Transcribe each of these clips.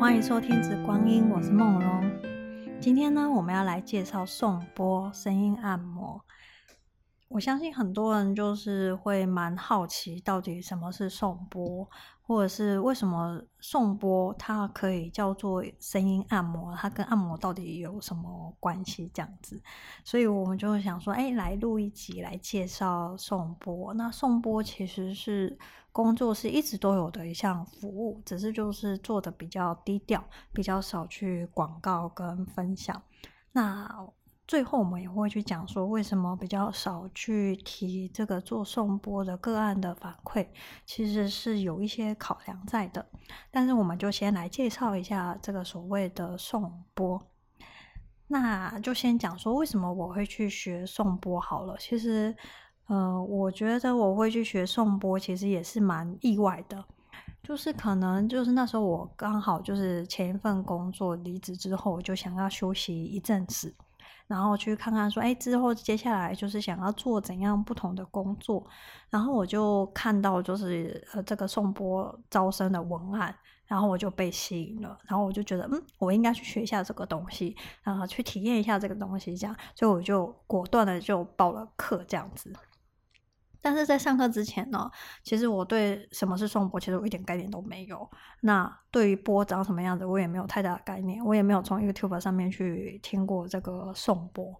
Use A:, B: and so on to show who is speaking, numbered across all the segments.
A: 欢迎收听《紫光音》，我是梦龙。今天呢，我们要来介绍颂钵声音按摩。我相信很多人就是会蛮好奇，到底什么是颂钵，或者是为什么颂钵它可以叫做声音按摩，它跟按摩到底有什么关系？这样子，所以我们就想说，哎，来录一集来介绍颂钵。那颂钵其实是工作室一直都有的一项服务，只是就是做的比较低调，比较少去广告跟分享。那最后，我们也会去讲说，为什么比较少去提这个做颂钵的个案的反馈，其实是有一些考量在的。但是，我们就先来介绍一下这个所谓的颂钵。那就先讲说，为什么我会去学颂钵好了。其实，呃，我觉得我会去学颂钵，其实也是蛮意外的。就是可能就是那时候我刚好就是前一份工作离职之后，我就想要休息一阵子。然后去看看说，哎，之后接下来就是想要做怎样不同的工作，然后我就看到就是呃这个颂钵招生的文案，然后我就被吸引了，然后我就觉得嗯，我应该去学一下这个东西，然后去体验一下这个东西，这样，所以我就果断的就报了课这样子。但是在上课之前呢，其实我对什么是颂钵，其实我一点概念都没有。那对于钵长什么样子，我也没有太大的概念。我也没有从 YouTube 上面去听过这个颂钵。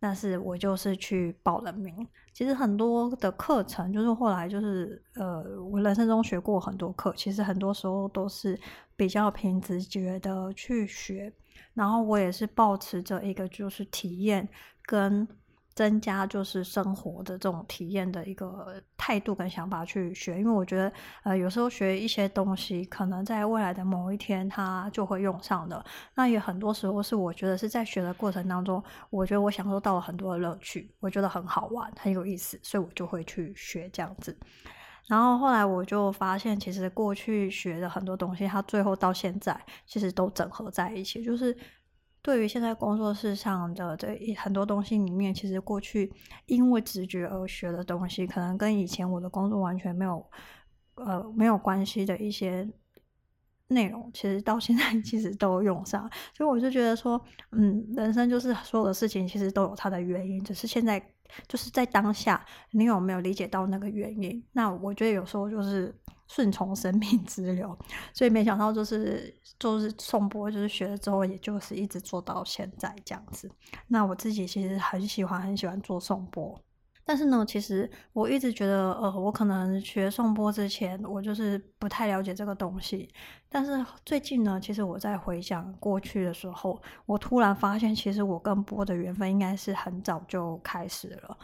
A: 但是我就是去报了名。其实很多的课程，就是后来就是呃，我人生中学过很多课，其实很多时候都是比较凭直觉的去学。然后我也是抱持着一个就是体验跟。增加就是生活的这种体验的一个态度跟想法去学，因为我觉得，呃，有时候学一些东西，可能在未来的某一天它就会用上的。那也很多时候是我觉得是在学的过程当中，我觉得我享受到了很多的乐趣，我觉得很好玩，很有意思，所以我就会去学这样子。然后后来我就发现，其实过去学的很多东西，它最后到现在其实都整合在一起，就是。对于现在工作室上的这很多东西里面，其实过去因为直觉而学的东西，可能跟以前我的工作完全没有呃没有关系的一些内容，其实到现在其实都用上。所以我就觉得说，嗯，人生就是所有的事情其实都有它的原因，只是现在就是在当下你有没有理解到那个原因？那我觉得有时候就是。顺从生命之流，所以没想到就是就是颂钵，就是学了之后，也就是一直做到现在这样子。那我自己其实很喜欢很喜欢做颂钵，但是呢，其实我一直觉得，呃，我可能学颂钵之前，我就是不太了解这个东西。但是最近呢，其实我在回想过去的时候，我突然发现，其实我跟钵的缘分应该是很早就开始了。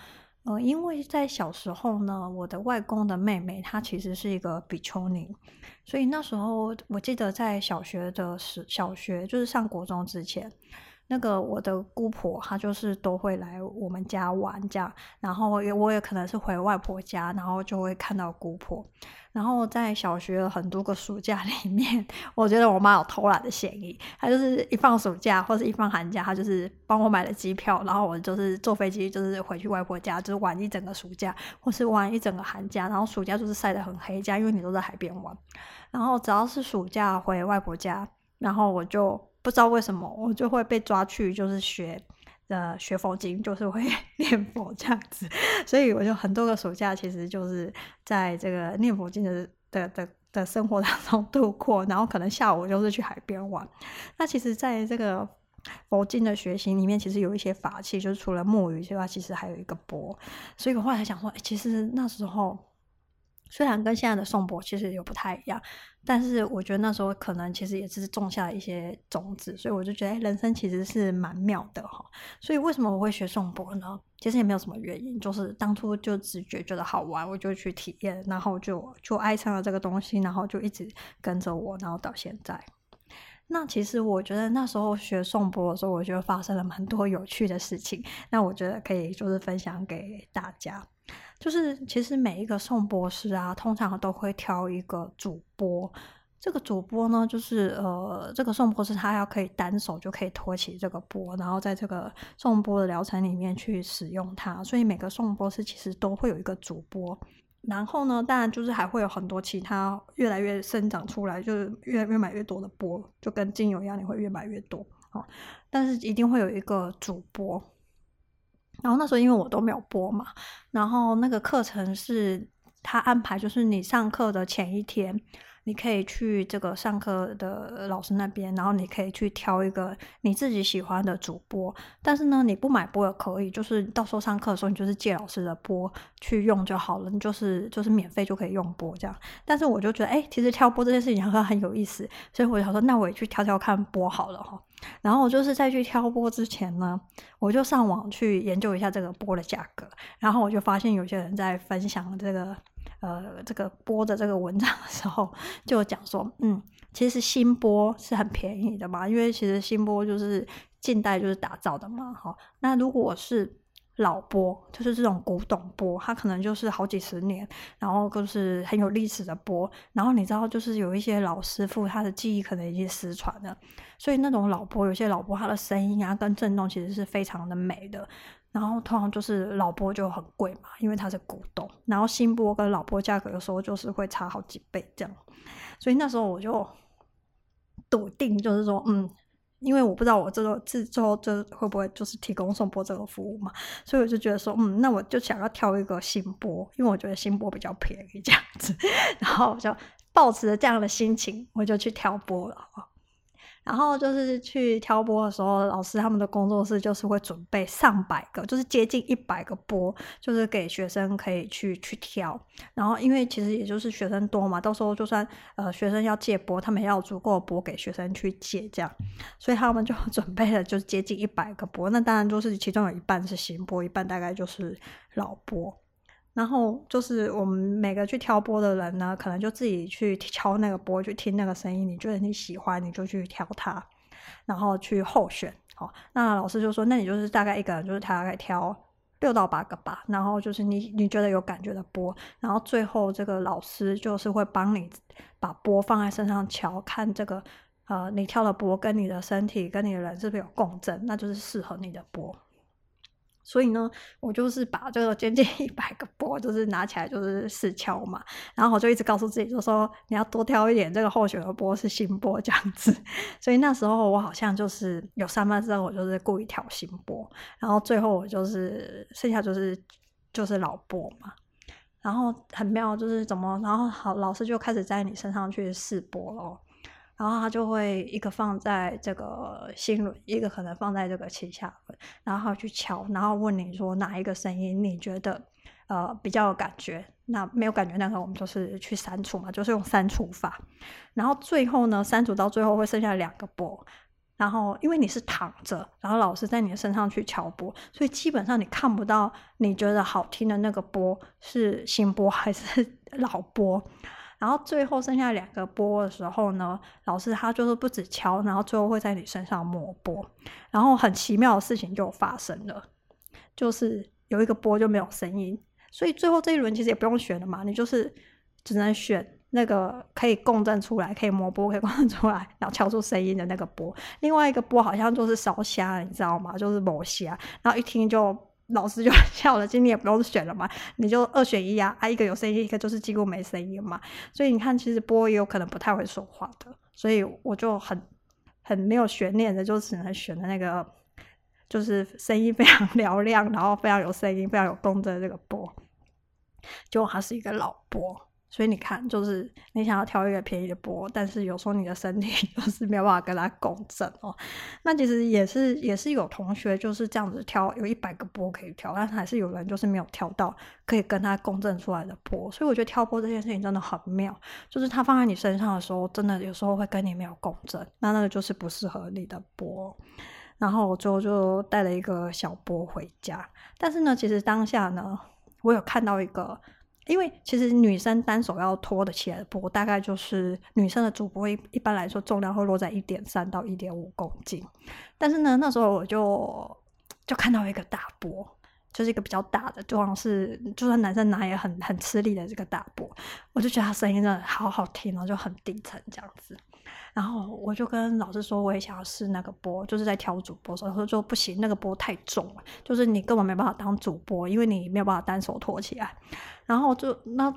A: 呃，因为在小时候呢，我的外公的妹妹她其实是一个比丘尼，所以那时候我记得在小学的时，小学就是上国中之前。那个我的姑婆，她就是都会来我们家玩这样，然后也我也可能是回外婆家，然后就会看到姑婆。然后在小学很多个暑假 里面，我觉得我妈有偷懒的嫌疑，她就是一放暑假或者一放寒假，她就是帮我买了机票，然后我就是坐飞机，就是回去外婆家，就是玩一整个暑假，或是玩一整个寒假，然后暑假就是晒得很黑，这样因为你都在海边玩。然后只要是暑假回外婆家，然后我就。不知道为什么，我就会被抓去，就是学，呃，学佛经，就是会 念佛这样子，所以我就很多个暑假，其实就是在这个念佛经的的的的生活当中度过，然后可能下午就是去海边玩。那其实，在这个佛经的学习里面，其实有一些法器，就是除了木鱼之外，其实还有一个钵。所以我后来想说，哎，其实那时候。虽然跟现在的颂钵其实又不太一样，但是我觉得那时候可能其实也是种下一些种子，所以我就觉得，人生其实是蛮妙的哈。所以为什么我会学颂钵呢？其实也没有什么原因，就是当初就直觉觉得好玩，我就去体验，然后就就爱上了这个东西，然后就一直跟着我，然后到现在。那其实我觉得那时候学颂钵的时候，我觉得发生了蛮多有趣的事情，那我觉得可以就是分享给大家。就是其实每一个颂钵师啊，通常都会挑一个主播。这个主播呢，就是呃，这个颂钵师他要可以单手就可以托起这个钵，然后在这个颂钵的疗程里面去使用它。所以每个颂钵师其实都会有一个主播。然后呢，当然就是还会有很多其他越来越生长出来，就是越越买越多的钵，就跟精油一样，你会越买越多。哦，但是一定会有一个主播。然后那时候因为我都没有播嘛，然后那个课程是他安排，就是你上课的前一天。你可以去这个上课的老师那边，然后你可以去挑一个你自己喜欢的主播。但是呢，你不买播也可以，就是到时候上课的时候，你就是借老师的播去用就好了，你就是就是免费就可以用播这样。但是我就觉得，哎，其实挑播这件事情好像很有意思，所以我就想说，那我也去挑挑看播好了哈。然后我就是在去挑波之前呢，我就上网去研究一下这个波的价格，然后我就发现有些人在分享这个。呃，这个波的这个文章的时候，就讲说，嗯，其实新波是很便宜的嘛，因为其实新波就是近代就是打造的嘛，哈。那如果是老钵，就是这种古董钵，它可能就是好几十年，然后就是很有历史的钵，然后你知道，就是有一些老师傅，他的技艺可能已经失传了，所以那种老钵，有些老钵它的声音啊跟震动其实是非常的美的。然后通常就是老钵就很贵嘛，因为它是古董。然后新钵跟老钵价格有时候就是会差好几倍这样，所以那时候我就笃定，就是说，嗯，因为我不知道我这个之后这会不会就是提供颂钵这个服务嘛，所以我就觉得说，嗯，那我就想要挑一个新钵，因为我觉得新钵比较便宜这样子。然后我就抱持着这样的心情，我就去挑播了啊。然后就是去挑拨的时候，老师他们的工作室就是会准备上百个，就是接近一百个钵，就是给学生可以去去挑。然后因为其实也就是学生多嘛，到时候就算呃学生要借钵，他们要足够的钵给学生去借这样，所以他们就 准备了就是接近一百个钵。那当然就是其中有一半是新钵，一半大概就是老钵。然后就是我们每个去挑拨的人呢，可能就自己去敲那个拨，去听那个声音。你觉得你喜欢，你就去挑它，然后去候选。好，那老师就说，那你就是大概一个人就是大概挑六到八个吧。然后就是你你觉得有感觉的钵，然后最后这个老师就是会帮你把钵放在身上敲，看这个呃你挑的钵跟你的身体跟你的人是不是有共振，那就是适合你的钵。所以呢，我就是把这个接近一百个波，就是拿起来就是试敲嘛，然后我就一直告诉自己，就说你要多挑一点，这个候选的波是新波这样子。所以那时候我好像就是有三班之后，我就是故意挑新波，然后最后我就是剩下就是就是老波嘛。然后很妙，就是怎么，然后好老师就开始在你身上去试钵咯。然后他就会一个放在这个心轮，一个可能放在这个脐下轮，然后去敲，然后问你说哪一个声音你觉得呃比较有感觉？那没有感觉那个我们就是去删除嘛，就是用删除法。然后最后呢，删除到最后会剩下两个波。然后因为你是躺着，然后老师在你的身上去敲波，所以基本上你看不到你觉得好听的那个波是新波还是 老波。然后最后剩下两个波的时候呢，老师他就是不止敲，然后最后会在你身上抹钵，然后很奇妙的事情就发生了，就是有一个波就没有声音，所以最后这一轮其实也不用选了嘛，你就是只能选那个可以共振出来、可以抹钵、可以共振出来，然后敲出声音的那个波。另外一个波好像就是烧瞎，你知道吗？就是某瞎，然后一听就。老师就笑了，今天也不用选了嘛，你就二选一啊，啊一个有声音，一个就是几乎没声音嘛。所以你看，其实波也有可能不太会说话的，所以我就很很没有悬念的，就只能选的那个，就是声音非常嘹亮，然后非常有声音、非常有动的这个波，结果他是一个老波。所以你看，就是你想要挑一个便宜的钵，但是有时候你的身体 就是没有办法跟它共振哦。那其实也是也是有同学就是这样子挑，有一百个钵可以挑，但还是有人就是没有挑到可以跟它共振出来的钵。所以我觉得挑钵这件事情真的很妙，就是它放在你身上的时候，真的有时候会跟你没有共振，那那个就是不适合你的钵。然后我最后就带了一个小钵回家，但是呢，其实当下呢，我有看到一个。因为其实女生单手要托的起来的波，大概就是女生的主播一一般来说重量会落在一点三到一点五公斤。但是呢，那时候我就就看到一个大波，就是一个比较大的，就像是就算男生拿也很很吃力的这个大波，我就觉得他声音真的好好听哦，就很低沉这样子。然后我就跟老师说，我也想要试那个波，就是在挑主播的时候，他说不行，那个波太重了，就是你根本没办法当主播，因为你没有办法单手托起来。然后就那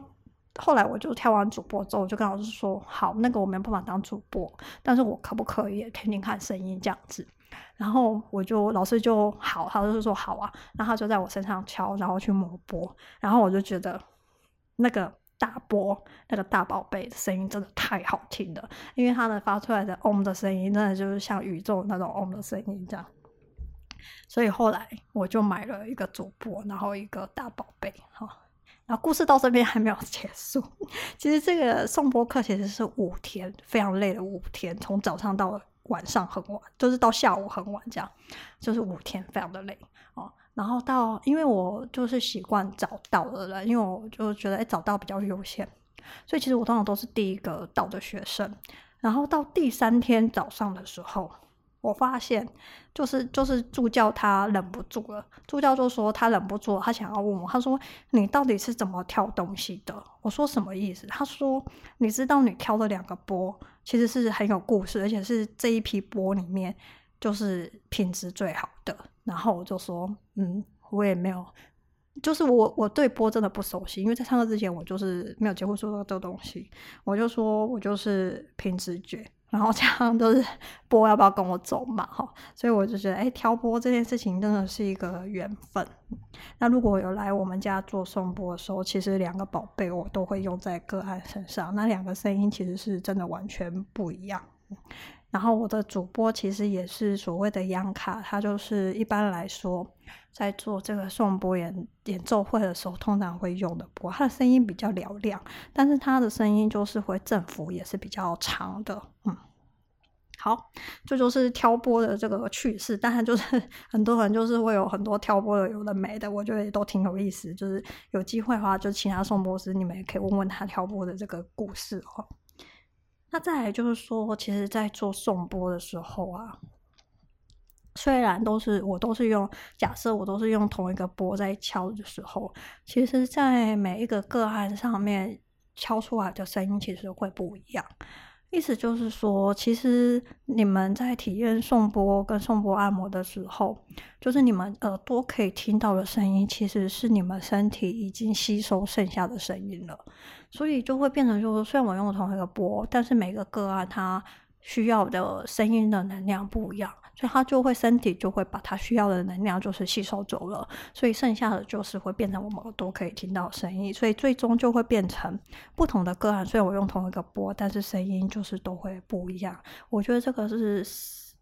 A: 后来我就挑完主播之后，我就跟老师说，好，那个我没办法当主播，但是我可不可以听听看声音这样子？然后我就老师就好，他就是说好啊，然后他就在我身上敲，然后去磨波，然后我就觉得那个大波那个大宝贝的声音真的太好听了，因为它的发出来的嗡的声音，真的就是像宇宙那种嗡的声音这样。所以后来我就买了一个主播，然后一个大宝贝，哈。然后故事到这边还没有结束。其实这个颂播课其实是五天，非常累的五天，从早上到晚上很晚，就是到下午很晚这样，就是五天，非常的累。然后到，因为我就是习惯早到的人，因为我就觉得诶早到比较优先，所以其实我通常都是第一个到的学生。然后到第三天早上的时候。我发现，就是就是助教他忍不住了，助教就说他忍不住，他想要问我，他说你到底是怎么挑东西的？我说什么意思？他说你知道你挑的两个波其实是很有故事，而且是这一批波里面就是品质最好的。然后我就说，嗯，我也没有，就是我我对钵真的不熟悉，因为在上课之前我就是没有接触过这个东西，我就说我就是凭直觉。然后这样都是 播要不要跟我走嘛？哈，所以我就觉得，哎，挑钵这件事情真的是一个缘分。那如果有来我们家做颂钵的时候，其实两个宝贝我都会用在个案身上。那两个声音其实是真的完全不一样。然后我的主播其实也是所谓的央卡，他就是一般来说在做这个颂钵演演奏会的时候，通常会用的钵。它的声音比较嘹亮，但是他的声音就是会振幅也是比较长的。嗯，好，这就，是挑拨的这个趣事。当然就是 很多人就是会有很多挑拨的有的没的，我觉得也都挺有意思。就是有机会的话，就其他颂钵师你们也可以问问他挑拨的这个故事哦。那再来就是说，其实，在做颂钵的时候啊，虽然都是我都是用，假设我都是用同一个钵在敲的时候，其实，在每一个个案上面敲出来的声音其实会不一样。意思就是说，其实你们在体验颂钵跟颂钵按摩的时候，就是你们耳朵可以听到的声音，其实是你们身体已经吸收剩下的声音了。所以就会变成，就是虽然我用同一个波，但是每个个案它需要的声音的能量不一样。所以它就会身体就会把它需要的能量就是吸收走了，所以剩下的就是会变成我们耳朵可以听到声音，所以最终就会变成不同的个案。虽然我用同一个波，但是声音就是都会不一样。我觉得这个是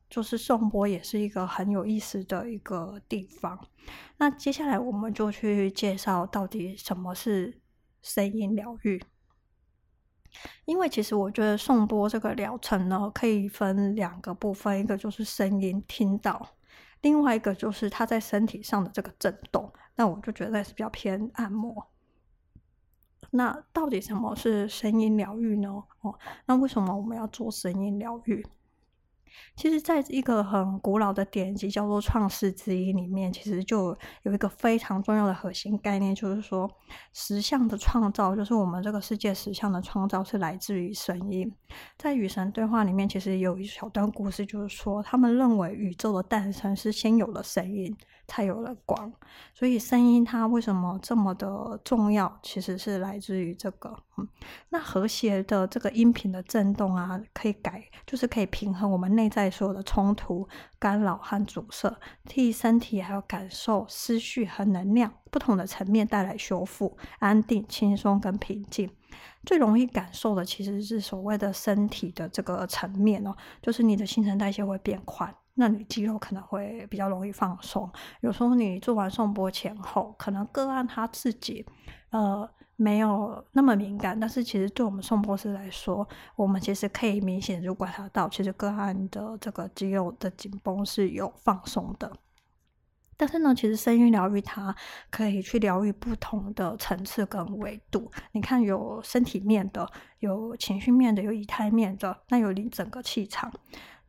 A: 就是颂钵也是一个很有意思的一个地方。那接下来我们就去介绍到底什么是声音疗愈。因为其实我觉得送波这个疗程呢，可以分两个部分，一个就是声音听到，另外一个就是它在身体上的这个震动。那我就觉得是比较偏按摩。那到底什么是声音疗愈呢？哦，那为什么我们要做声音疗愈？其实，在一个很古老的典籍叫做《创世之一》里面，其实就有一个非常重要的核心概念，就是说，实相的创造，就是我们这个世界实相的创造是来自于声音。在与神对话里面，其实有一小段故事，就是说，他们认为宇宙的诞生是先有了声音。才有了光，所以声音它为什么这么的重要？其实是来自于这个，嗯，那和谐的这个音频的震动啊，可以改，就是可以平衡我们内在所有的冲突、干扰和阻塞，替身体还有感受、思绪和能量不同的层面带来修复、安定、轻松跟平静。最容易感受的其实是所谓的身体的这个层面哦，就是你的新陈代谢会变快。那你肌肉可能会比较容易放松。有时候你做完颂钵前后，可能个案他自己呃没有那么敏感，但是其实对我们颂钵师来说，我们其实可以明显就观察到，其实个案的这个肌肉的紧绷是有放松的。但是呢，其实声音疗愈它可以去疗愈不同的层次跟维度。你看，有身体面的，有情绪面的，有以太面的，那有你整个气场。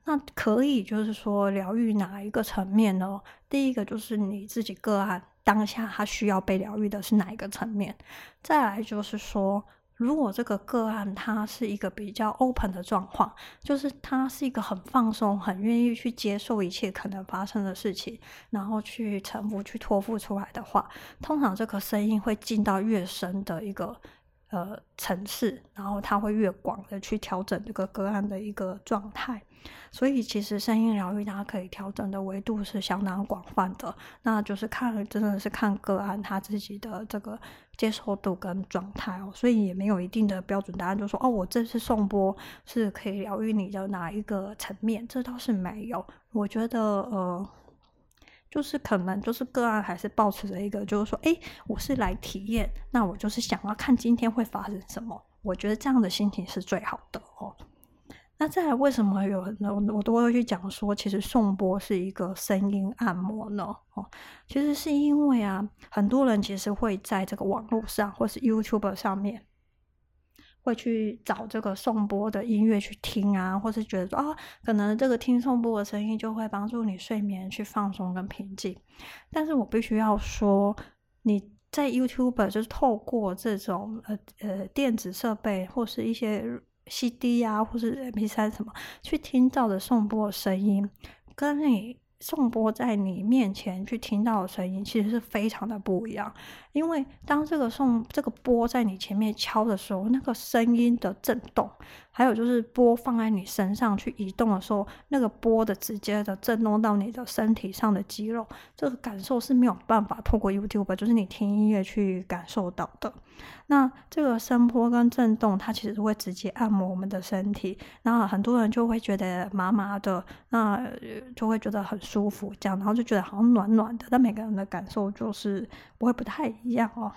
A: 那可以就是说疗愈哪一个层面呢？第一个就是你自己个案当下他需要被疗愈的是哪一个层面？再来就是说，如果这个个案它是一个比较 open 的状况，就是他是一个很放松、很愿意去接受一切可能发生的事情，然后去臣服、去托付出来的话，通常这个声音会进到越深的一个。呃，层次，然后它会越广的去调整这个个案的一个状态，所以其实声音疗愈它可以调整的维度是相当广泛的，那就是看真的是看个案他自己的这个接受度跟状态哦，所以也没有一定的标准答案，就说哦，我这次颂钵是可以疗愈你的哪一个层面，这倒是没有，我觉得呃。就是可能就是个案还是保持着一个，就是说，诶，我是来体验，那我就是想要看今天会发生什么。我觉得这样的心情是最好的哦。那再来，为什么有人我都会去讲说，其实颂钵是一个声音按摩呢？哦，其实是因为啊，很多人其实会在这个网络上或是 YouTube 上面。会去找这个颂钵的音乐去听啊，或是觉得说啊，可能这个听颂钵的声音就会帮助你睡眠去放松跟平静。但是我必须要说，你在 YouTube 就是透过这种呃呃电子设备或是一些 CD 啊，或是 MP3 什么去听到的颂钵的声音，跟你。颂钵在你面前去听到的声音，其实是非常的不一样。因为当这个颂这个钵在你前面敲的时候，那个声音的震动，还有就是波放在你身上去移动的时候，那个波的直接的震动到你的身体上的肌肉，这个感受是没有办法透过 YouTube，就是你听音乐去感受到的。那这个声波跟震动，它其实会直接按摩我们的身体，那很多人就会觉得麻麻的，那就会觉得很舒服，这样，然后就觉得好像暖暖的。但每个人的感受就是不会不太一样哦。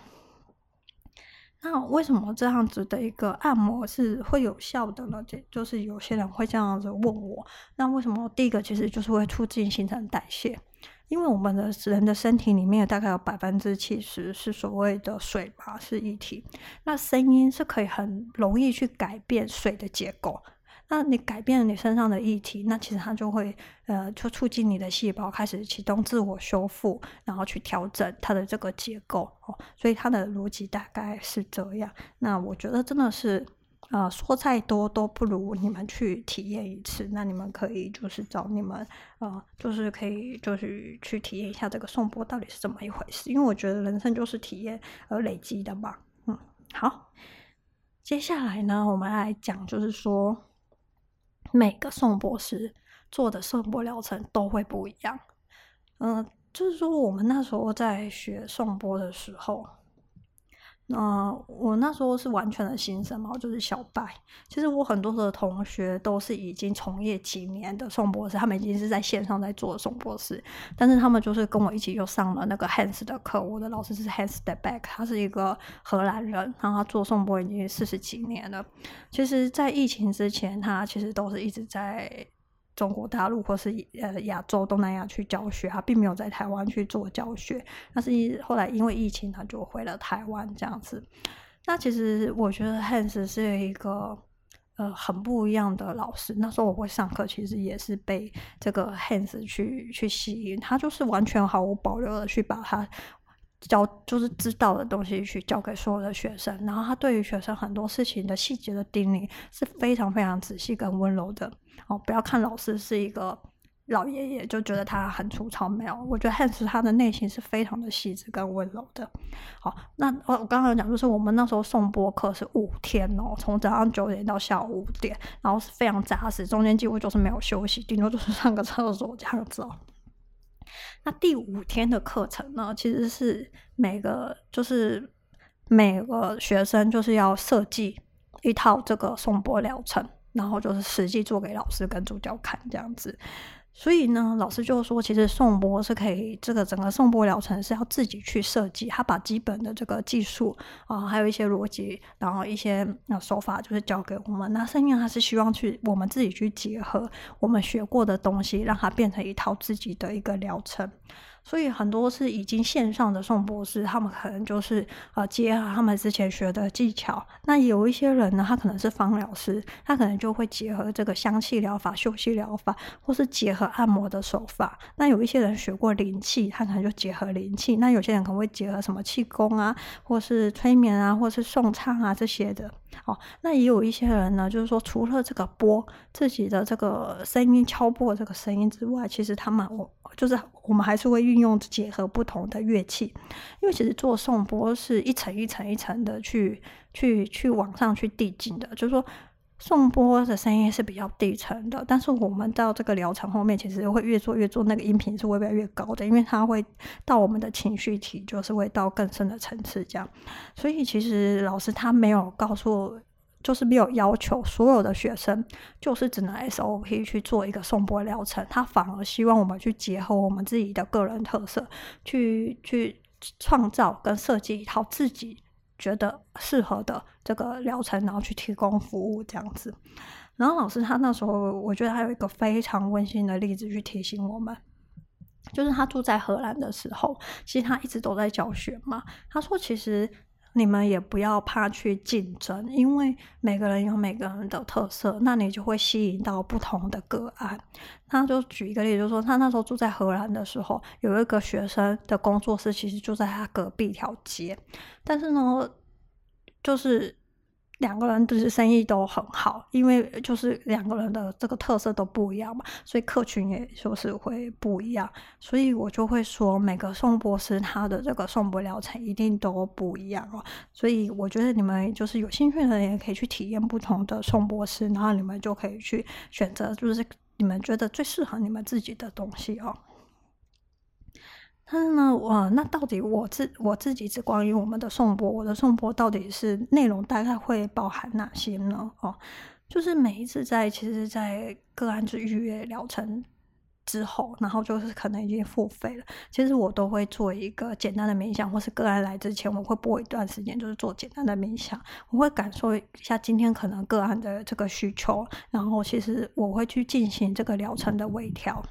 A: 那为什么这样子的一个按摩是会有效的呢？这就是有些人会这样子问我。那为什么？第一个其实就是会促进新陈代谢。因为我们的人的身体里面大概有百分之七十是所谓的水吧，是液体。那声音是可以很容易去改变水的结构。那你改变了你身上的液体，那其实它就会呃，就促进你的细胞开始启动自我修复，然后去调整它的这个结构哦。所以它的逻辑大概是这样。那我觉得真的是。呃，说再多都不如你们去体验一次。那你们可以就是找你们，呃，就是可以就是去体验一下这个颂钵到底是怎么一回事。因为我觉得人生就是体验而累积的嘛。嗯，好，接下来呢，我们来讲，就是说每个颂钵师做的颂钵疗程都会不一样。嗯、呃，就是说我们那时候在学颂钵的时候。嗯、我那时候是完全的新生嘛，就是小白。其实我很多的同学都是已经从业几年的宋博士，他们已经是在线上在做宋博士，但是他们就是跟我一起又上了那个 Hans 的课。我的老师是 Hans de Beck，他是一个荷兰人，然后他做宋博已经四十几年了。其实，在疫情之前，他其实都是一直在。中国大陆或是呃亚洲东南亚去教学，他并没有在台湾去做教学。但是后来因为疫情，他就回了台湾这样子。那其实我觉得 Hans 是一个呃很不一样的老师。那时候我会上课，其实也是被这个 Hans 去去吸引。他就是完全毫无保留的去把他教，就是知道的东西去教给所有的学生。然后他对于学生很多事情的细节的叮咛是非常非常仔细跟温柔的。哦，不要看老师是一个老爷爷，就觉得他很粗糙。没有，我觉得 Hans 他的内心是非常的细致跟温柔的。好，那我我刚刚有讲，就是我们那时候送播课是五天哦，从早上九点到下午五点，然后是非常扎实，中间几乎就是没有休息，顶多就是上个厕所这样子哦。那第五天的课程呢，其实是每个就是每个学生就是要设计一套这个颂钵疗程。然后就是实际做给老师跟助教看这样子，所以呢，老师就说，其实颂钵是可以，这个整个颂钵疗程是要自己去设计。他把基本的这个技术啊，还有一些逻辑，然后一些那手法，就是教给我们。那是因为他是希望去我们自己去结合我们学过的东西，让它变成一套自己的一个疗程。所以很多是已经线上的颂钵师，他们可能就是呃结合他们之前学的技巧。那有一些人呢，他可能是芳疗师，他可能就会结合这个香气疗法、嗅吸疗法，或是结合按摩的手法。那有一些人学过灵气，他可能就结合灵气。那有些人可能会结合什么气功啊，或是催眠啊，或是颂唱啊这些的。哦，那也有一些人呢，就是说除了这个钵自己的这个声音敲破这个声音之外，其实他们我就是我们还是会运用结合不同的乐器，因为其实做颂钵是一层一层一层的去去去往上去递进的，就是说颂钵的声音是比较低沉的，但是我们到这个疗程后面，其实会越做越做那个音频是会越来越高的，因为它会到我们的情绪体，就是会到更深的层次这样。所以其实老师他没有告诉。就是没有要求所有的学生，就是只能 SOP 去做一个颂钵疗程，他反而希望我们去结合我们自己的个人特色，去去创造跟设计一套自己觉得适合的这个疗程，然后去提供服务这样子。然后老师他那时候，我觉得他有一个非常温馨的例子去提醒我们，就是他住在荷兰的时候，其实他一直都在教学嘛。他说其实。你们也不要怕去竞争，因为每个人有每个人的特色，那你就会吸引到不同的个案。那就举一个例子，就是说他那时候住在荷兰的时候，有一个学生的工作室其实就在他隔壁条街，但是呢，就是。两个人就是生意都很好，因为就是两个人的这个特色都不一样嘛，所以客群也就是会不一样。所以我就会说，每个颂钵师他的这个颂钵疗程一定都不一样哦。所以我觉得你们就是有兴趣的人也可以去体验不同的颂钵师，然后你们就可以去选择，就是你们觉得最适合你们自己的东西哦。但是呢，我那到底我自我自己只关于我们的颂钵，我的颂钵到底是内容大概会包含哪些呢？哦，就是每一次在其实，在个案就预约疗程之后，然后就是可能已经付费了，其实我都会做一个简单的冥想，或是个案来之前，我会播一段时间，就是做简单的冥想，我会感受一下今天可能个案的这个需求，然后其实我会去进行这个疗程的微调。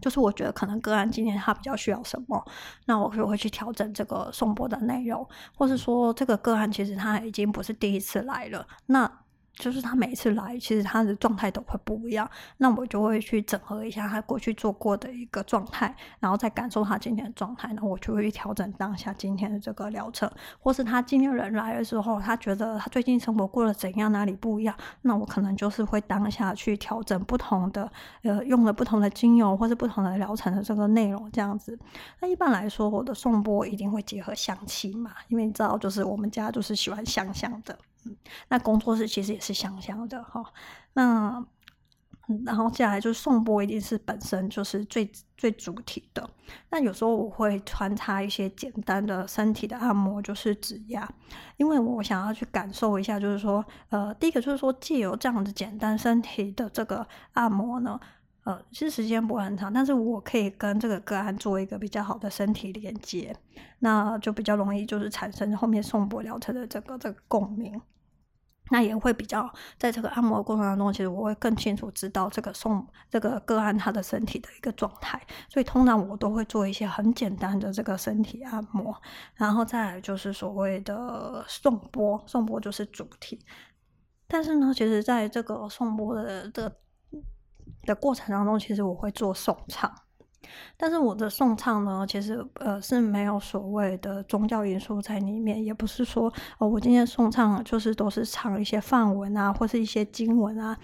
A: 就是我觉得可能个案今天他比较需要什么，那我就会去调整这个颂钵的内容，或是说这个个案其实他已经不是第一次来了，那。就是他每一次来，其实他的状态都会不一样。那我就会去整合一下他过去做过的一个状态，然后再感受他今天的状态。然后我就会去调整当下今天的这个疗程，或是他今天人来的时候，他觉得他最近生活过得怎样，哪里不一样，那我可能就是会当下去调整不同的，呃，用了不同的精油或是不同的疗程的这个内容这样子。那一般来说，我的颂钵一定会结合香气嘛，因为你知道，就是我们家就是喜欢香香的。那工作室其实也是香香的哈，那然后接下来就是颂钵一定是本身就是最最主体的。那有时候我会穿插一些简单的身体的按摩，就是指压，因为我想要去感受一下，就是说，呃，第一个就是说借由这样子简单身体的这个按摩呢，呃，其实时间不会很长，但是我可以跟这个个案做一个比较好的身体连接，那就比较容易就是产生后面颂钵疗程的这个这个共鸣。那也会比较，在这个按摩过程当中，其实我会更清楚知道这个颂这个个案他的身体的一个状态，所以通常我都会做一些很简单的这个身体按摩，然后再来就是所谓的颂钵，颂钵就是主体。但是呢，其实在这个颂钵的的的过程当中，其实我会做诵唱。但是我的诵唱呢，其实呃是没有所谓的宗教因素在里面，也不是说哦，我今天诵唱就是都是唱一些梵文啊，或是一些经文啊，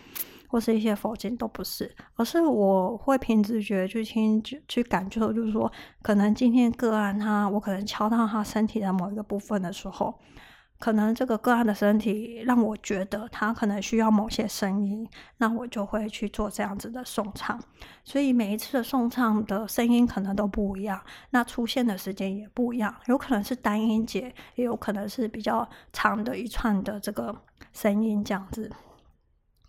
A: 或是一些佛经，都不是，而是我会凭直觉去听，去去感受，就是说，可能今天个案他，我可能敲到他身体的某一个部分的时候。可能这个个案的身体让我觉得他可能需要某些声音，那我就会去做这样子的送唱。所以每一次的送唱的声音可能都不一样，那出现的时间也不一样，有可能是单音节，也有可能是比较长的一串的这个声音这样子。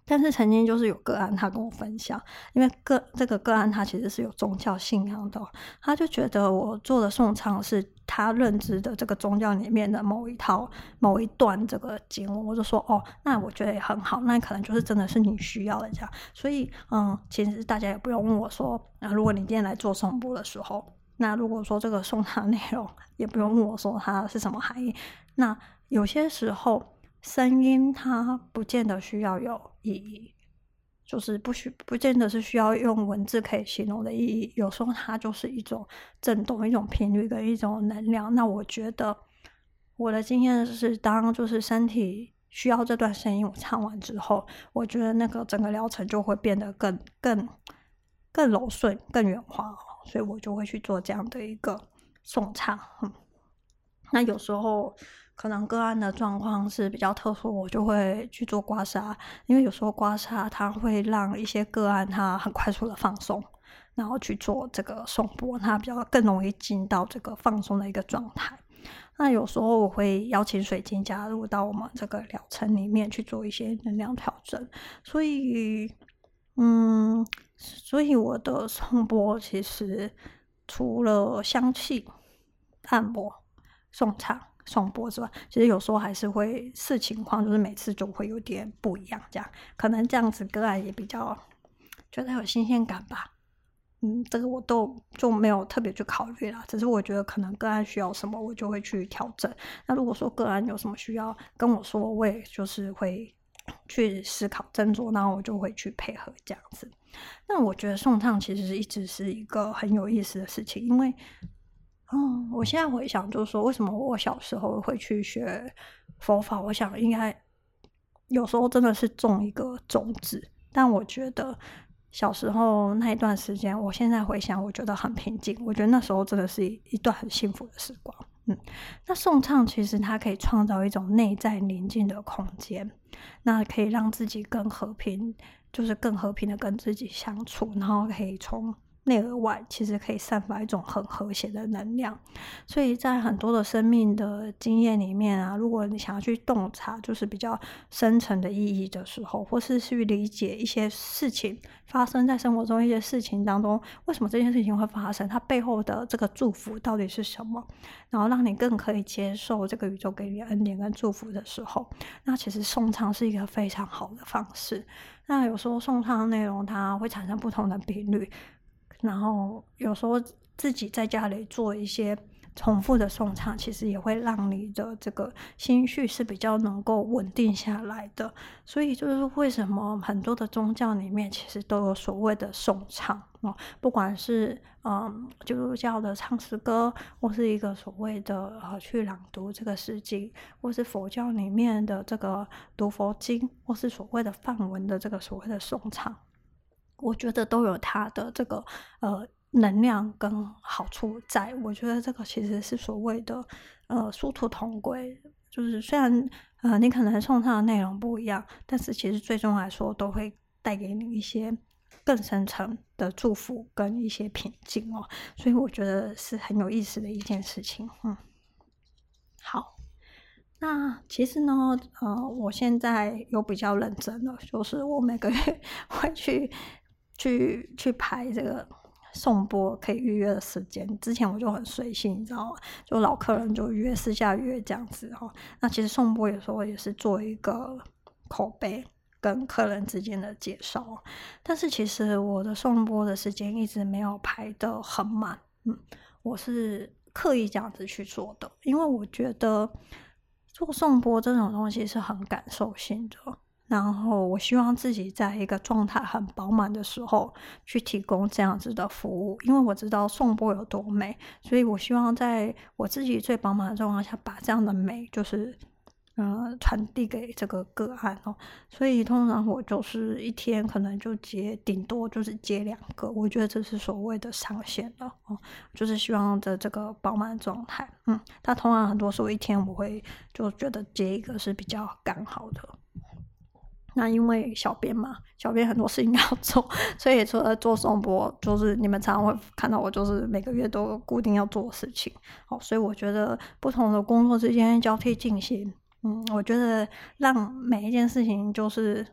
A: 但是曾经就是有个案，他跟我分享，因为个这个个案他其实是有宗教信仰的，他就觉得我做的诵唱是他认知的这个宗教里面的某一套某一段这个经文，我就说哦，那我觉得也很好，那可能就是真的是你需要的这样。所以嗯，其实大家也不用问我说，啊，如果你今天来做颂钵的时候，那如果说这个送唱内容也不用问我说它是什么含义，那有些时候声音它不见得需要有意义，就是不需不见得是需要用文字可以形容的意义，有时候它就是一种震动、一种频率跟一种能量。那我觉得我的经验是，当就是身体需要这段声音，我唱完之后，我觉得那个整个疗程就会变得更更更柔顺、更圆滑。所以我就会去做这样的一个颂唱。嗯，那有时候可能个案的状况是比较特殊，我就会去做刮痧，因为有时候刮痧它会让一些个案它很快速的放松，然后去做这个颂钵，它比较更容易进到这个放松的一个状态。那有时候我会邀请水晶加入到我们这个疗程里面去做一些能量调整，所以。嗯，所以我的颂钵其实除了香气、按摩、送唱、颂钵之外，其实有时候还是会视情况，就是每次就会有点不一样。这样可能这样子个案也比较觉得有新鲜感吧。嗯，这个我都就没有特别去考虑了。只是我觉得可能个案需要什么，我就会去调整。那如果说个案有什么需要跟我说，我也就是会。去思考斟酌，然后我就会去配合这样子。那我觉得送唱其实一直是一个很有意思的事情，因为，嗯，我现在回想，就是说，为什么我小时候会去学佛法？我想应该有时候真的是种一个种子。但我觉得小时候那一段时间，我现在回想，我觉得很平静。我觉得那时候真的是一一段很幸福的时光。嗯，那颂唱其实它可以创造一种内在宁静的空间，那可以让自己更和平，就是更和平的跟自己相处，然后可以从。内而外，其实可以散发一种很和谐的能量，所以在很多的生命的经验里面啊，如果你想要去洞察，就是比较深层的意义的时候，或是去理解一些事情发生在生活中一些事情当中，为什么这件事情会发生，它背后的这个祝福到底是什么，然后让你更可以接受这个宇宙给你的恩典跟祝福的时候，那其实送唱是一个非常好的方式。那有时候送唱的内容它会产生不同的频率。然后有时候自己在家里做一些重复的诵唱，其实也会让你的这个心绪是比较能够稳定下来的。所以就是为什么很多的宗教里面其实都有所谓的诵唱哦，不管是嗯基督教的唱诗歌，或是一个所谓的呃去朗读这个诗经，或是佛教里面的这个读佛经，或是所谓的梵文的这个所谓的诵唱。我觉得都有它的这个呃能量跟好处在，我觉得这个其实是所谓的呃殊途同归，就是虽然呃你可能送上的内容不一样，但是其实最终来说都会带给你一些更深层的祝福跟一些平静哦，所以我觉得是很有意思的一件事情。嗯，好，那其实呢，呃，我现在有比较认真了，就是我每个月 会去。去去排这个颂钵可以预约的时间，之前我就很随性，你知道吗？就老客人就约私下约这样子哈。那其实颂钵有时候也是做一个口碑跟客人之间的介绍，但是其实我的颂钵的时间一直没有排的很满，嗯，我是刻意这样子去做的，因为我觉得做颂钵这种东西是很感受性的。然后我希望自己在一个状态很饱满的时候去提供这样子的服务，因为我知道颂钵有多美，所以我希望在我自己最饱满的状况下，把这样的美就是、呃、传递给这个个案哦。所以通常我就是一天可能就接顶多就是接两个，我觉得这是所谓的上限了哦。就是希望的这个饱满状态，嗯，但通常很多时候一天我会就觉得接一个是比较刚好的。那因为小编嘛，小编很多事情要做，所以除了做颂钵，就是你们常常会看到我，就是每个月都固定要做的事情。好，所以我觉得不同的工作之间交替进行，嗯，我觉得让每一件事情就是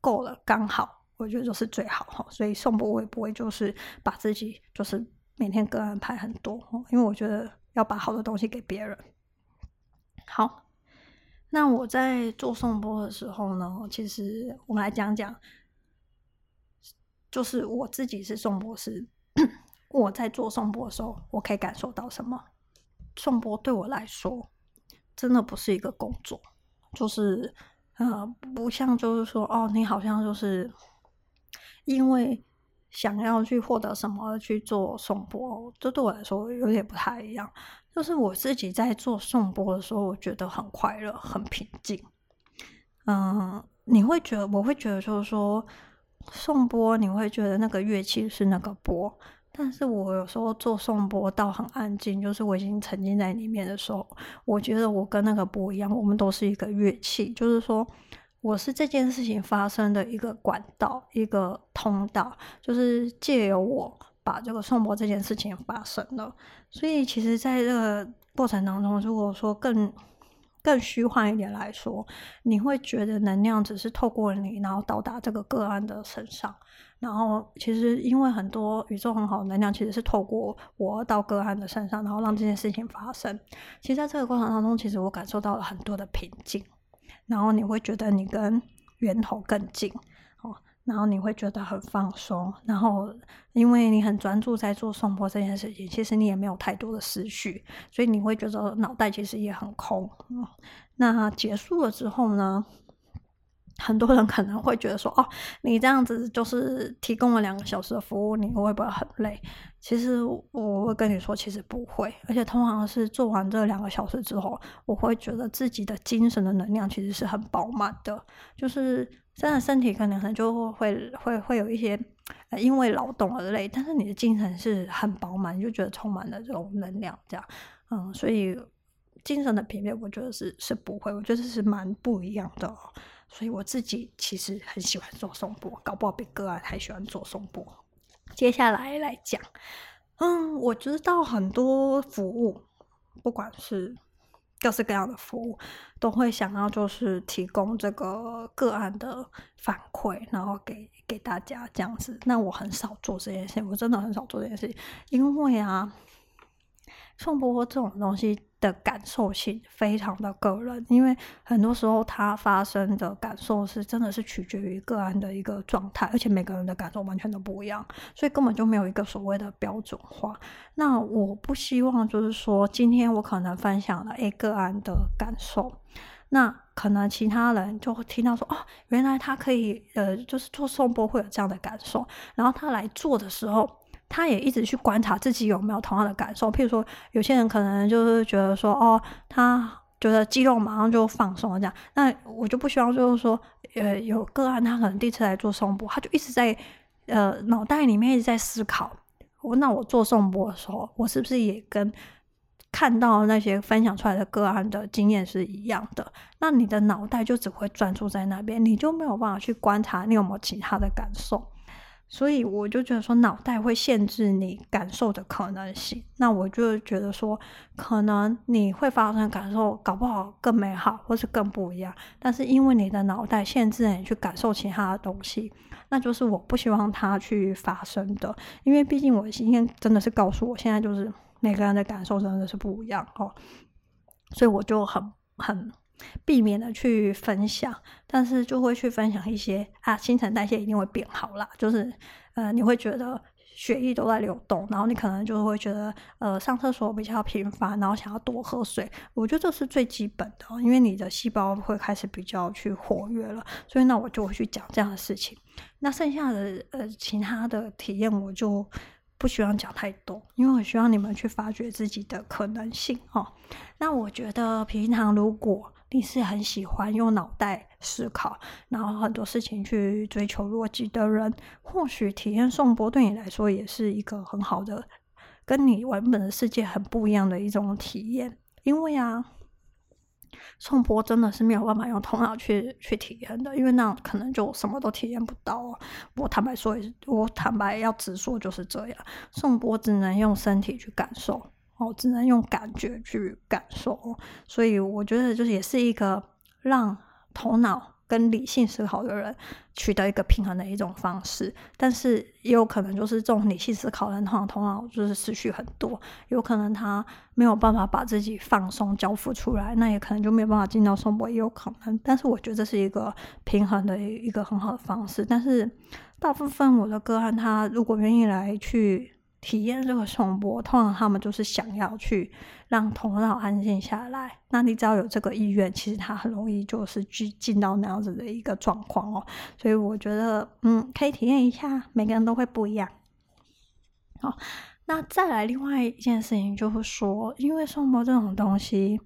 A: 够了，刚好，我觉得就是最好哈。所以颂钵我也不会就是把自己就是每天个案排很多，因为我觉得要把好的东西给别人。好。那我在做颂钵的时候呢，其实我们来讲讲，就是我自己是颂钵师，我在做颂钵的时候，我可以感受到什么？颂钵对我来说，真的不是一个工作，就是呃，不像就是说，哦，你好像就是因为想要去获得什么而去做颂钵，这对我来说有点不太一样。就是我自己在做颂钵的时候，我觉得很快乐，很平静。嗯，你会觉得，我会觉得，就是说，颂钵，你会觉得那个乐器是那个钵。但是我有时候做颂钵到很安静，就是我已经沉浸在里面的时候，我觉得我跟那个钵一样，我们都是一个乐器，就是说我是这件事情发生的一个管道，一个通道，就是借由我把这个颂钵这件事情发生了。所以其实在这个过程当中，如果说更更虚幻一点来说，你会觉得能量只是透过你，然后到达这个个案的身上。然后，其实因为很多宇宙很好的能量，其实是透过我到个案的身上，然后让这件事情发生。其实，在这个过程当中，其实我感受到了很多的平静。然后你会觉得你跟源头更近，然后你会觉得很放松。然后，因为你很专注在做颂钵这件事情，其实你也没有太多的思绪，所以你会觉得脑袋其实也很空。那结束了之后呢？很多人可能会觉得说：“哦，你这样子就是提供了两个小时的服务，你会不会很累？”其实我会跟你说，其实不会。而且通常是做完这两个小时之后，我会觉得自己的精神的能量其实是很饱满的。就是真的身体可能就会会会有一些因为劳动而累，但是你的精神是很饱满，就觉得充满了这种能量。这样，嗯，所以精神的疲惫，我觉得是是不会，我觉得是蛮不一样的。所以我自己其实很喜欢做颂钵，搞不好比个案还喜欢做颂钵。接下来来讲，嗯，我知道很多服务，不管是各式各样的服务，都会想要就是提供这个个案的反馈，然后给给大家这样子。那我很少做这件事，我真的很少做这件事，因为啊，颂钵这种东西。的感受性非常的个人，因为很多时候它发生的感受是真的是取决于个案的一个状态，而且每个人的感受完全都不一样，所以根本就没有一个所谓的标准化。那我不希望就是说，今天我可能分享了 A 个案的感受，那可能其他人就会听到说，哦，原来他可以呃，就是做颂钵会有这样的感受，然后他来做的时候。他也一直去观察自己有没有同样的感受，譬如说，有些人可能就是觉得说，哦，他觉得肌肉马上就放松了这样。那我就不希望就是说，呃，有个案他可能第一次来做颂钵，他就一直在呃脑袋里面一直在思考，我那我做颂钵的时候，我是不是也跟看到那些分享出来的个案的经验是一样的？那你的脑袋就只会专注在那边，你就没有办法去观察你有没有其他的感受。所以我就觉得说，脑袋会限制你感受的可能性。那我就觉得说，可能你会发生感受，搞不好更美好，或是更不一样。但是因为你的脑袋限制你去感受其他的东西，那就是我不希望它去发生的。因为毕竟我今天真的是告诉我，现在就是每个人的感受真的是不一样哦。所以我就很很。避免的去分享，但是就会去分享一些啊，新陈代谢一定会变好啦。就是呃，你会觉得血液都在流动，然后你可能就会觉得呃，上厕所比较频繁，然后想要多喝水。我觉得这是最基本的，因为你的细胞会开始比较去活跃了，所以那我就会去讲这样的事情。那剩下的呃其他的体验，我就不希望讲太多，因为我希望你们去发掘自己的可能性哦。那我觉得平常如果你是很喜欢用脑袋思考，然后很多事情去追求逻辑的人，或许体验颂钵对你来说也是一个很好的，跟你原本的世界很不一样的一种体验。因为啊，颂钵真的是没有办法用头脑去去体验的，因为那样可能就什么都体验不到。我坦白说，也是我坦白要直说就是这样，颂钵只能用身体去感受。哦，只能用感觉去感受，所以我觉得就是也是一个让头脑跟理性思考的人取得一个平衡的一种方式。但是也有可能就是这种理性思考的人，头脑就是思绪很多，有可能他没有办法把自己放松交付出来，那也可能就没有办法进到颂钵，也有可能。但是我觉得这是一个平衡的一个很好的方式。但是大部分我的个案，他如果愿意来去。体验这个颂钵，通常他们就是想要去让头脑安静下来。那你只要有这个意愿，其实他很容易就是去进到那样子的一个状况哦。所以我觉得，嗯，可以体验一下，每个人都会不一样。好，那再来另外一件事情就是说，因为颂钵这种东西，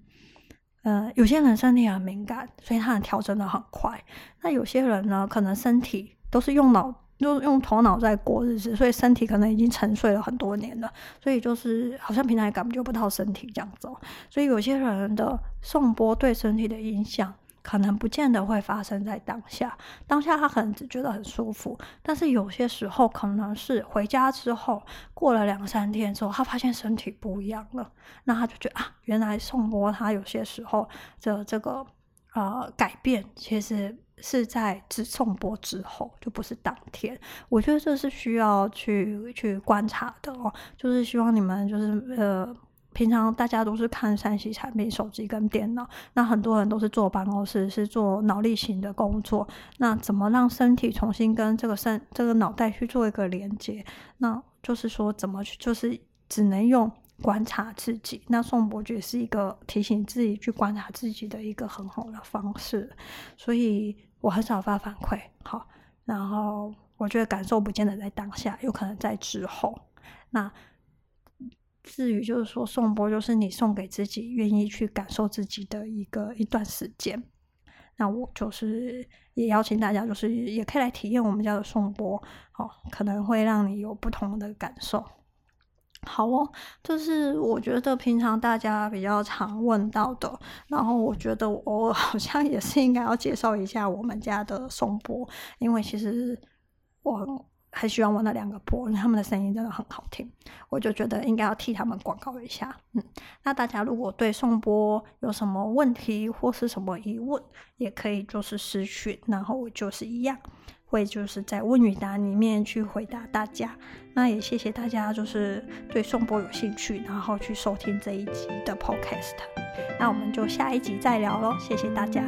A: 呃，有些人身体很敏感，所以他能调整得很快。那有些人呢，可能身体都是用脑。就用头脑在过日子，所以身体可能已经沉睡了很多年了，所以就是好像平常也感觉不到身体这样子。所以有些人的颂钵对身体的影响，可能不见得会发生在当下，当下他可能只觉得很舒服，但是有些时候可能是回家之后，过了两三天之后，他发现身体不一样了，那他就觉得啊，原来颂钵他有些时候的这个呃改变，其实。是在自颂钵之后，就不是当天。我觉得这是需要去去观察的哦。就是希望你们就是呃，平常大家都是看三 C 产品、手机跟电脑，那很多人都是坐办公室，是做脑力型的工作。那怎么让身体重新跟这个身这个脑袋去做一个连接？那就是说怎么去，就是只能用观察自己。那宋伯爵是一个提醒自己去观察自己的一个很好的方式，所以。我很少发反馈，好，然后我觉得感受不见得在当下，有可能在之后。那至于就是说，颂钵就是你送给自己，愿意去感受自己的一个一段时间。那我就是也邀请大家，就是也可以来体验我们家的颂钵，好，可能会让你有不同的感受。好哦，这是我觉得平常大家比较常问到的，然后我觉得我好像也是应该要介绍一下我们家的颂钵，因为其实我很，很喜欢我那两个波，因为他们的声音真的很好听，我就觉得应该要替他们广告一下。嗯，那大家如果对颂钵有什么问题或是什么疑问，也可以就是私讯，然后我就是一样。会就是在问与答里面去回答大家，那也谢谢大家，就是对宋波有兴趣，然后去收听这一集的 Podcast。那我们就下一集再聊喽，谢谢大家。